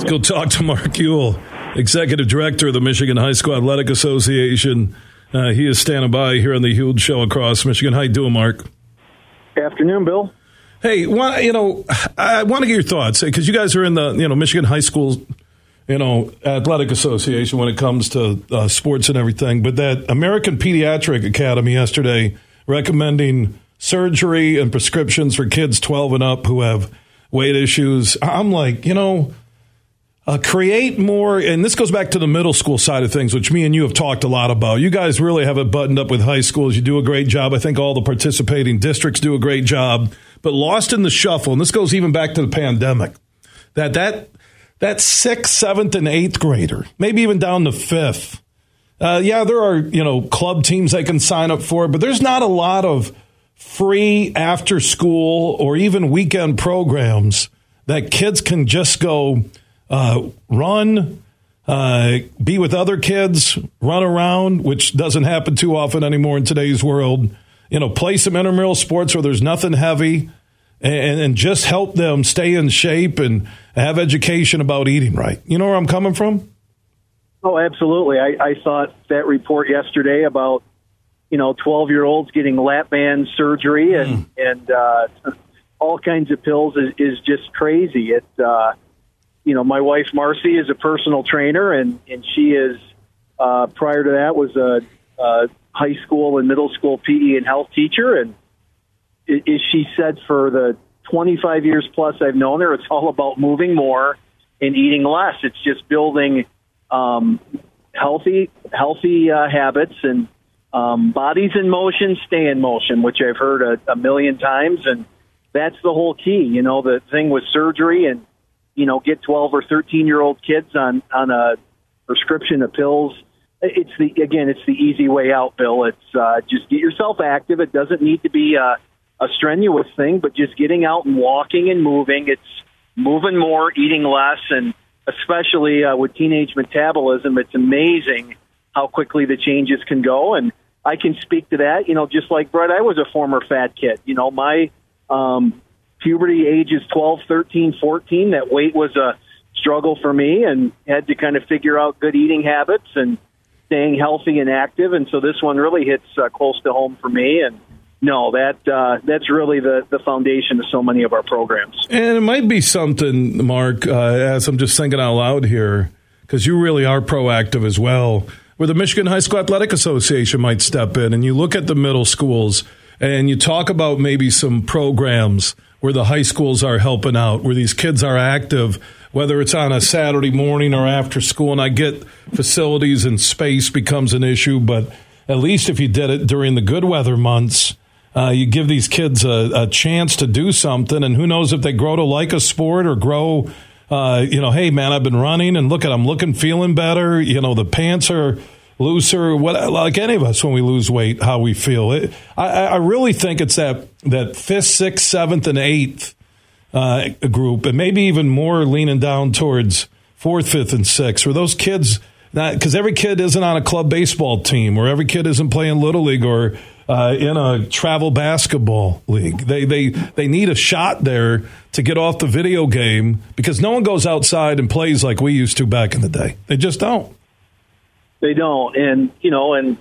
Let's go talk to Mark Uyl, Executive Director of the Michigan High School Athletic Association. Uh, he is standing by here on the Huge Show across Michigan. How you doing, Mark? Afternoon, Bill. Hey, well, you know, I want to get your thoughts because you guys are in the you know Michigan High School, you know, athletic association when it comes to uh, sports and everything. But that American Pediatric Academy yesterday recommending surgery and prescriptions for kids 12 and up who have weight issues. I'm like, you know, uh, create more, and this goes back to the middle school side of things, which me and you have talked a lot about. You guys really have it buttoned up with high schools. You do a great job. I think all the participating districts do a great job. But lost in the shuffle, and this goes even back to the pandemic, that that that sixth, seventh, and eighth grader, maybe even down to fifth. Uh, yeah, there are you know club teams they can sign up for, but there's not a lot of free after school or even weekend programs that kids can just go uh, run, uh, be with other kids, run around, which doesn't happen too often anymore in today's world. You know, play some intramural sports where there's nothing heavy, and, and just help them stay in shape and have education about eating right. You know where I'm coming from? Oh, absolutely. I, I thought that report yesterday about you know, 12 year olds getting lap band surgery and, mm. and, uh, all kinds of pills is, is just crazy. It, uh, you know, my wife Marcy is a personal trainer and, and she is, uh, prior to that was a, a high school and middle school PE and health teacher. And is she said for the 25 years plus I've known her, it's all about moving more and eating less. It's just building, um, healthy, healthy, uh, habits and, um, bodies in motion, stay in motion, which I've heard a, a million times, and that's the whole key. You know, the thing with surgery and you know, get 12 or 13 year old kids on on a prescription of pills. It's the again, it's the easy way out, Bill. It's uh, just get yourself active. It doesn't need to be a, a strenuous thing, but just getting out and walking and moving. It's moving more, eating less, and especially uh, with teenage metabolism, it's amazing how quickly the changes can go. And I can speak to that. You know, just like Brett, I was a former fat kid. You know, my um, puberty ages 12, 13, 14, that weight was a struggle for me and had to kind of figure out good eating habits and staying healthy and active. And so this one really hits uh, close to home for me. And no, that uh, that's really the, the foundation of so many of our programs. And it might be something, Mark, uh, as I'm just thinking out loud here, because you really are proactive as well where the Michigan High School Athletic Association might step in and you look at the middle schools and you talk about maybe some programs where the high schools are helping out, where these kids are active, whether it's on a Saturday morning or after school. And I get facilities and space becomes an issue, but at least if you did it during the good weather months, uh, you give these kids a, a, chance to do something. And who knows if they grow to like a sport or grow uh, you know, hey man, I've been running and look at I'm looking, feeling better. You know, the pants are looser. What like any of us when we lose weight, how we feel. It, I, I really think it's that that fifth, sixth, seventh, and eighth uh, group, and maybe even more leaning down towards fourth, fifth, and sixth, where those kids. Because every kid isn't on a club baseball team, or every kid isn't playing little league, or uh, in a travel basketball league. They they they need a shot there to get off the video game because no one goes outside and plays like we used to back in the day. They just don't. They don't, and you know, and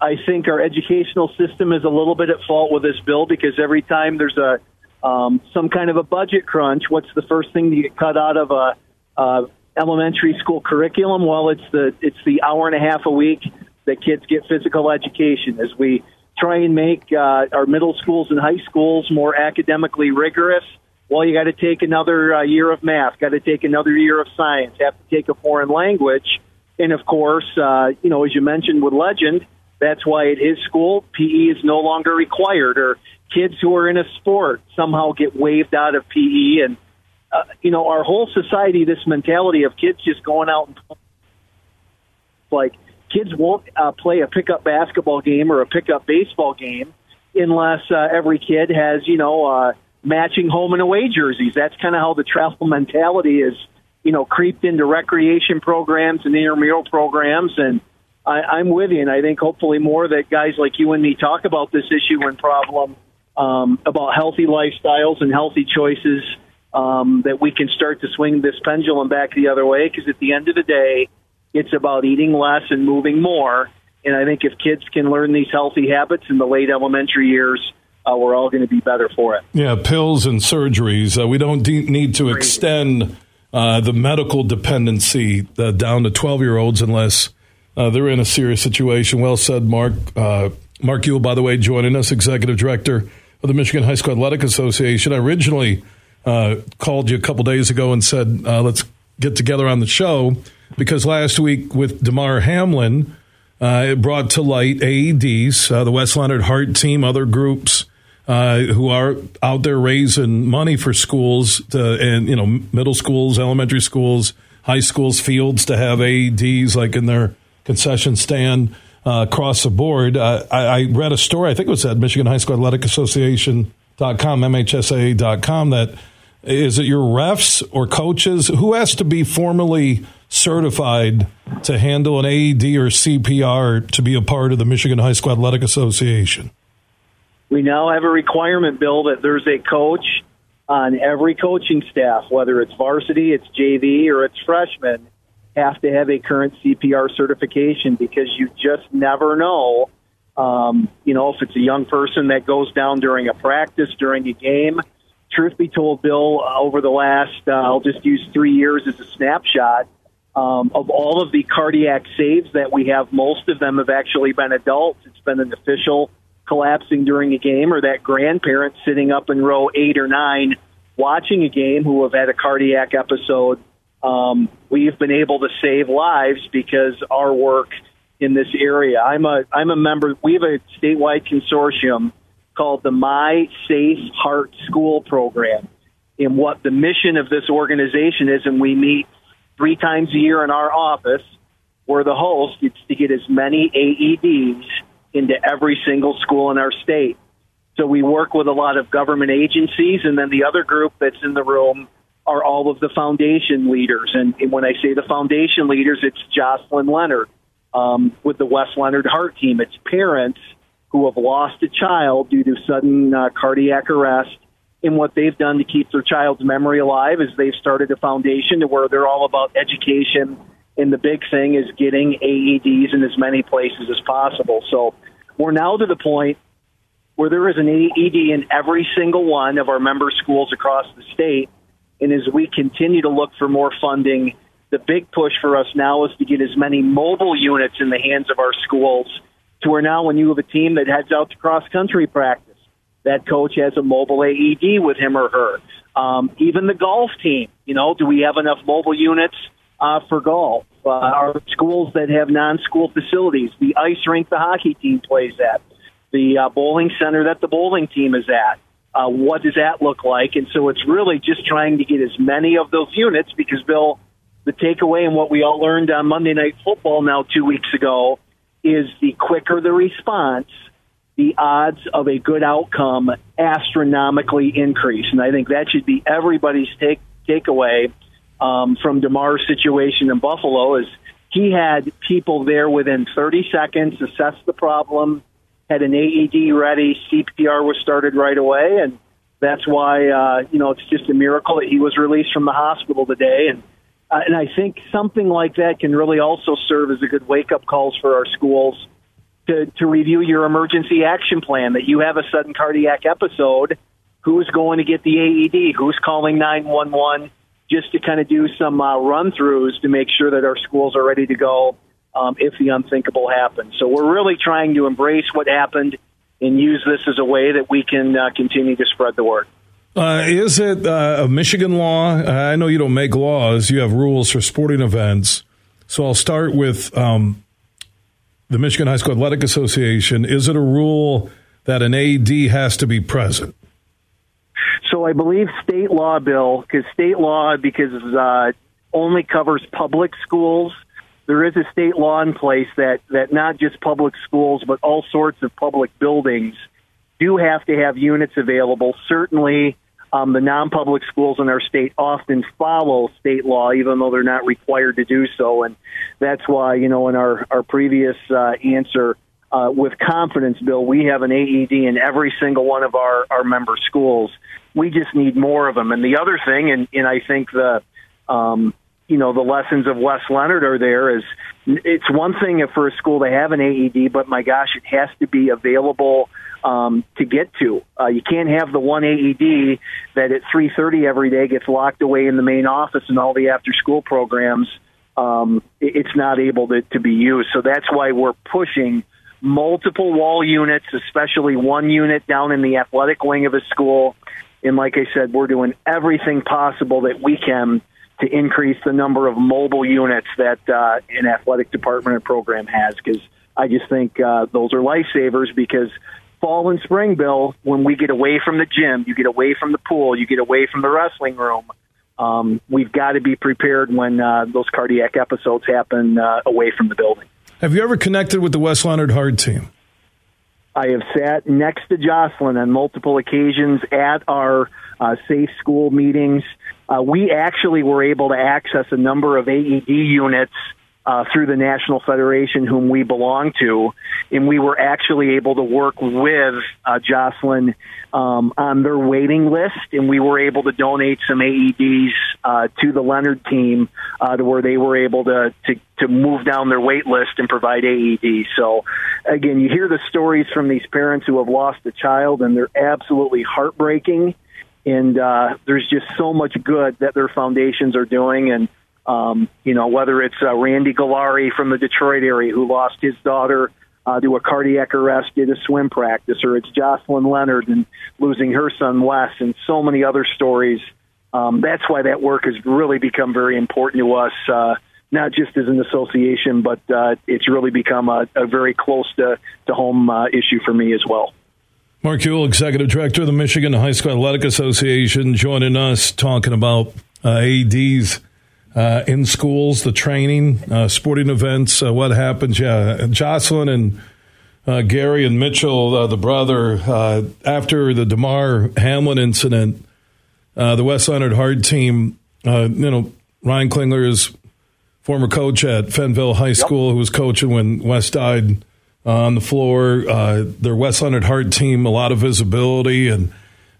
I think our educational system is a little bit at fault with this bill because every time there's a um, some kind of a budget crunch, what's the first thing to get cut out of a, a elementary school curriculum? Well, it's the it's the hour and a half a week that kids get physical education as we try and make uh, our middle schools and high schools more academically rigorous. Well, you got to take another uh, year of math, got to take another year of science, have to take a foreign language, and of course, uh, you know, as you mentioned with Legend, that's why at his school PE is no longer required, or kids who are in a sport somehow get waived out of PE, and uh, you know, our whole society, this mentality of kids just going out and like kids won't uh, play a pickup basketball game or a pickup baseball game unless uh, every kid has, you know, uh, matching home and away jerseys. That's kind of how the travel mentality is, you know, creeped into recreation programs and intramural programs. And I, I'm with you. And I think hopefully more that guys like you and me talk about this issue and problem um, about healthy lifestyles and healthy choices um, that we can start to swing this pendulum back the other way. Because at the end of the day, it's about eating less and moving more. And I think if kids can learn these healthy habits in the late elementary years, uh, we're all going to be better for it. Yeah, pills and surgeries. Uh, we don't de- need to extend uh, the medical dependency uh, down to 12 year olds unless uh, they're in a serious situation. Well said, Mark. Uh, Mark Uyl, by the way, joining us, executive director of the Michigan High School Athletic Association. I originally called you a couple days ago and said, let's get together on the show because last week with Damar Hamlin, it brought to light AEDs, the Wes Leonard Heart Team, other groups uh, who are out there raising money for schools to, and you know middle schools, elementary schools, high schools, fields to have AEDs like in their concession stand uh, across the board. Uh, I, I, read a story, I think it was at Michigan High School Athletic Association.com, MHSAA.com, that is it your refs or coaches who has to be formally certified to handle an AED or CPR to be a part of the Michigan High School Athletic Association? We now have a requirement, Bill, that there's a coach on every coaching staff, whether it's varsity, it's JV, or it's freshman, have to have a current CPR certification because you just never know. Um, you know, if it's a young person that goes down during a practice, during a game. Truth be told, Bill, over the last, uh, I'll just use three years as a snapshot, um, of all of the cardiac saves that we have, most of them have actually been adults. It's been an official collapsing during a game or that grandparent sitting up in row eight or nine watching a game who have had a cardiac episode. Um, we've been able to save lives because our work in this area. I'm a I'm a member. We have a statewide consortium called the My Safe Heart School Program. And what the mission of this organization is, and we meet three times a year in our office. We're the host. It's to get as many AEDs into every single school in our state. So we work with a lot of government agencies, and then the other group that's in the room are all of the foundation leaders. And, when I say the foundation leaders, it's Jocelyn Leonard um, with the Wes Leonard Heart Team. It's parents who have lost a child due to sudden uh, cardiac arrest. And what they've done to keep their child's memory alive is they've started a foundation to where they're all about education and the big thing is getting AEDs in as many places as possible. So we're now to the point where there is an AED in every single one of our member schools across the state. And as we continue to look for more funding, the big push for us now is to get as many mobile units in the hands of our schools to where now when you have a team that heads out to cross country practice, that coach has a mobile AED with him or her. Um, even the golf team, you know, do we have enough mobile units uh, for golf. Uh, our schools that have non-school facilities, the ice rink the hockey team plays at, the uh, bowling center that the bowling team is at. Uh, what does that look like? And so it's really just trying to get as many of those units because, Bill, the takeaway and what we all learned on Monday Night Football now two weeks ago is the quicker the response, the odds of a good outcome astronomically increase. And I think that should be everybody's take takeaway um, from Damar's situation in Buffalo is he had people there within 30 seconds, assessed the problem, had an AED ready, CPR was started right away, and that's why uh, you know it's just a miracle that he was released from the hospital today. And uh, and I think something like that can really also serve as a good wake up calls for our schools to to review your emergency action plan. That you have a sudden cardiac episode, who's going to get the AED, who's calling nine one one just to kind of do some uh, run throughs to make sure that our schools are ready to go um, if the unthinkable happens. So we're really trying to embrace what happened and use this as a way that we can uh, continue to spread the word. Uh, is it uh, a Michigan law? I know you don't make laws; you have rules for sporting events. So I'll start with um, the Michigan High School Athletic Association. Is it a rule that an AD has to be present? So I believe state law bill, because state law, because uh, only covers public schools. There is a state law in place that that not just public schools, but all sorts of public buildings do have to have units available. Certainly, um, the non-public schools in our state often follow state law, even though they're not required to do so. And that's why, you know, in our our previous uh, answer, uh, with confidence, Bill, we have an AED in every single one of our, our member schools. We just need more of them. And the other thing, and, and I think the, um, you know, the lessons of Wes Leonard are there is it's one thing if for a school to have an AED, but my gosh, it has to be available um, to get to. Uh, you can't have the one AED that at 3:30 every day gets locked away in the main office and all the after-school programs. Um, it's not able to, to be used. So that's why we're pushing multiple wall units, especially one unit down in the athletic wing of a school. And like I said, we're doing everything possible that we can to increase the number of mobile units that uh, an athletic department or program has because I just think uh, those are lifesavers because fall and spring, Bill, when we get away from the gym, you get away from the pool, you get away from the wrestling room, um, we've got to be prepared when uh, those cardiac episodes happen uh, away from the building. Have you ever connected with the Wes Leonard Heart team? I have sat next to Jocelyn on multiple occasions at our uh, safe school meetings. Uh, we actually were able to access a number of AED units uh, through the National Federation, whom we belong to, and we were actually able to work with uh, Jocelyn um, on their waiting list, and we were able to donate some AEDs uh, to the Leonard team uh, to where they were able to, to to move down their wait list and provide AEDs. So, again, you hear the stories from these parents who have lost a child, and they're absolutely heartbreaking. And uh, there's just so much good that their foundations are doing, and um, you know, whether it's uh, Randy Galari from the Detroit area who lost his daughter uh, to a cardiac arrest at a swim practice, or it's Jocelyn Leonard and losing her son Wes, and so many other stories. Um, that's why that work has really become very important to us, uh, not just as an association, but uh, it's really become a, a very close to, to home uh, issue for me as well. Mark Uyl, Executive Director of the Michigan High School Athletic Association, joining us talking about uh, AEDs uh, in schools, the training, uh, sporting events, uh, what happens. Yeah, Jocelyn and uh, Gary and Mitchell, uh, the brother, uh, after the Damar Hamlin incident, the Wes Leonard Heart team, you know, Ryan Klingler is former coach at Fenville High School, yep. who was coaching when Wes died on the floor. their Wes Leonard Heart team, a lot of visibility and.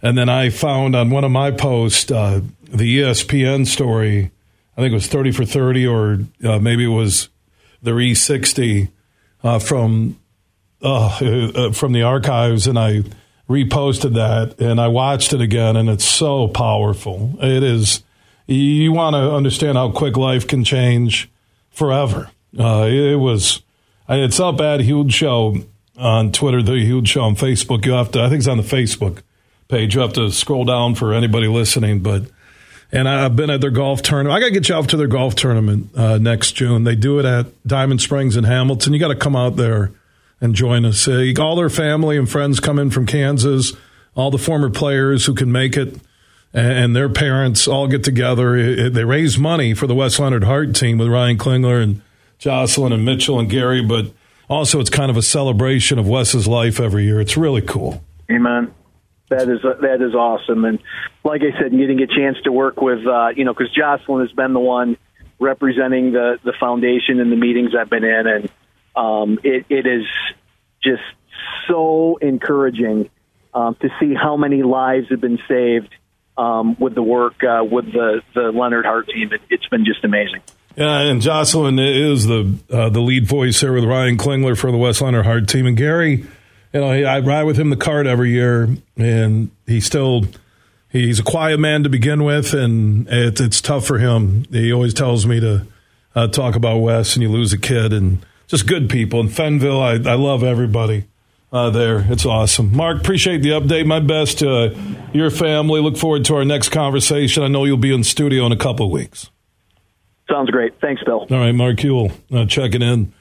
And then I found on one of my posts the ESPN story I think it was 30 for 30, or uh, maybe it was their E60 uh, from uh, uh, from the archives, and I reposted that and I watched it again, and it's so powerful. It is. You want to understand how quick life can change forever. Uh, it was. It's up at Huge Show on Twitter, the Huge Show on Facebook. You have to. I think it's on the Facebook page. You have to scroll down for anybody listening, but and I've been at their golf tournament. I got to get you out to their golf tournament uh, next June. They do it at Diamond Springs in Hamilton. You got to come out there and join us. Uh, all their family and friends come in from Kansas. All the former players who can make it and their parents all get together. They raise money for the Wes Leonard Heart team with Ryan Klingler and Jocelyn and Mitchell and Gary, but also it's kind of a celebration of Wes's life every year. It's really cool. Amen. That is that is awesome, and like I said, getting a chance to work with uh, you know because Jocelyn has been the one representing the the foundation in the meetings I've been in, and um, it it is just so encouraging um, to see how many lives have been saved um, with the work uh, with the the Leonard Heart team. It, has been just amazing. Yeah, and Jocelyn is the uh, the lead voice here with Ryan Klingler for the Wes Leonard Heart team, and Gary you know, I ride with him the cart every year, and he still he's a quiet man to begin with, and it's it's tough for him. He always tells me to uh, talk about Wes, and you lose a kid, and just good people in Fenville. I, I love everybody uh, there. It's awesome. Mark, appreciate the update. My best to uh, your family. Look forward to our next conversation. I know you'll be in studio in a couple of weeks. Sounds great. Thanks, Bill. All right, Mark Uyl, uh, checking in.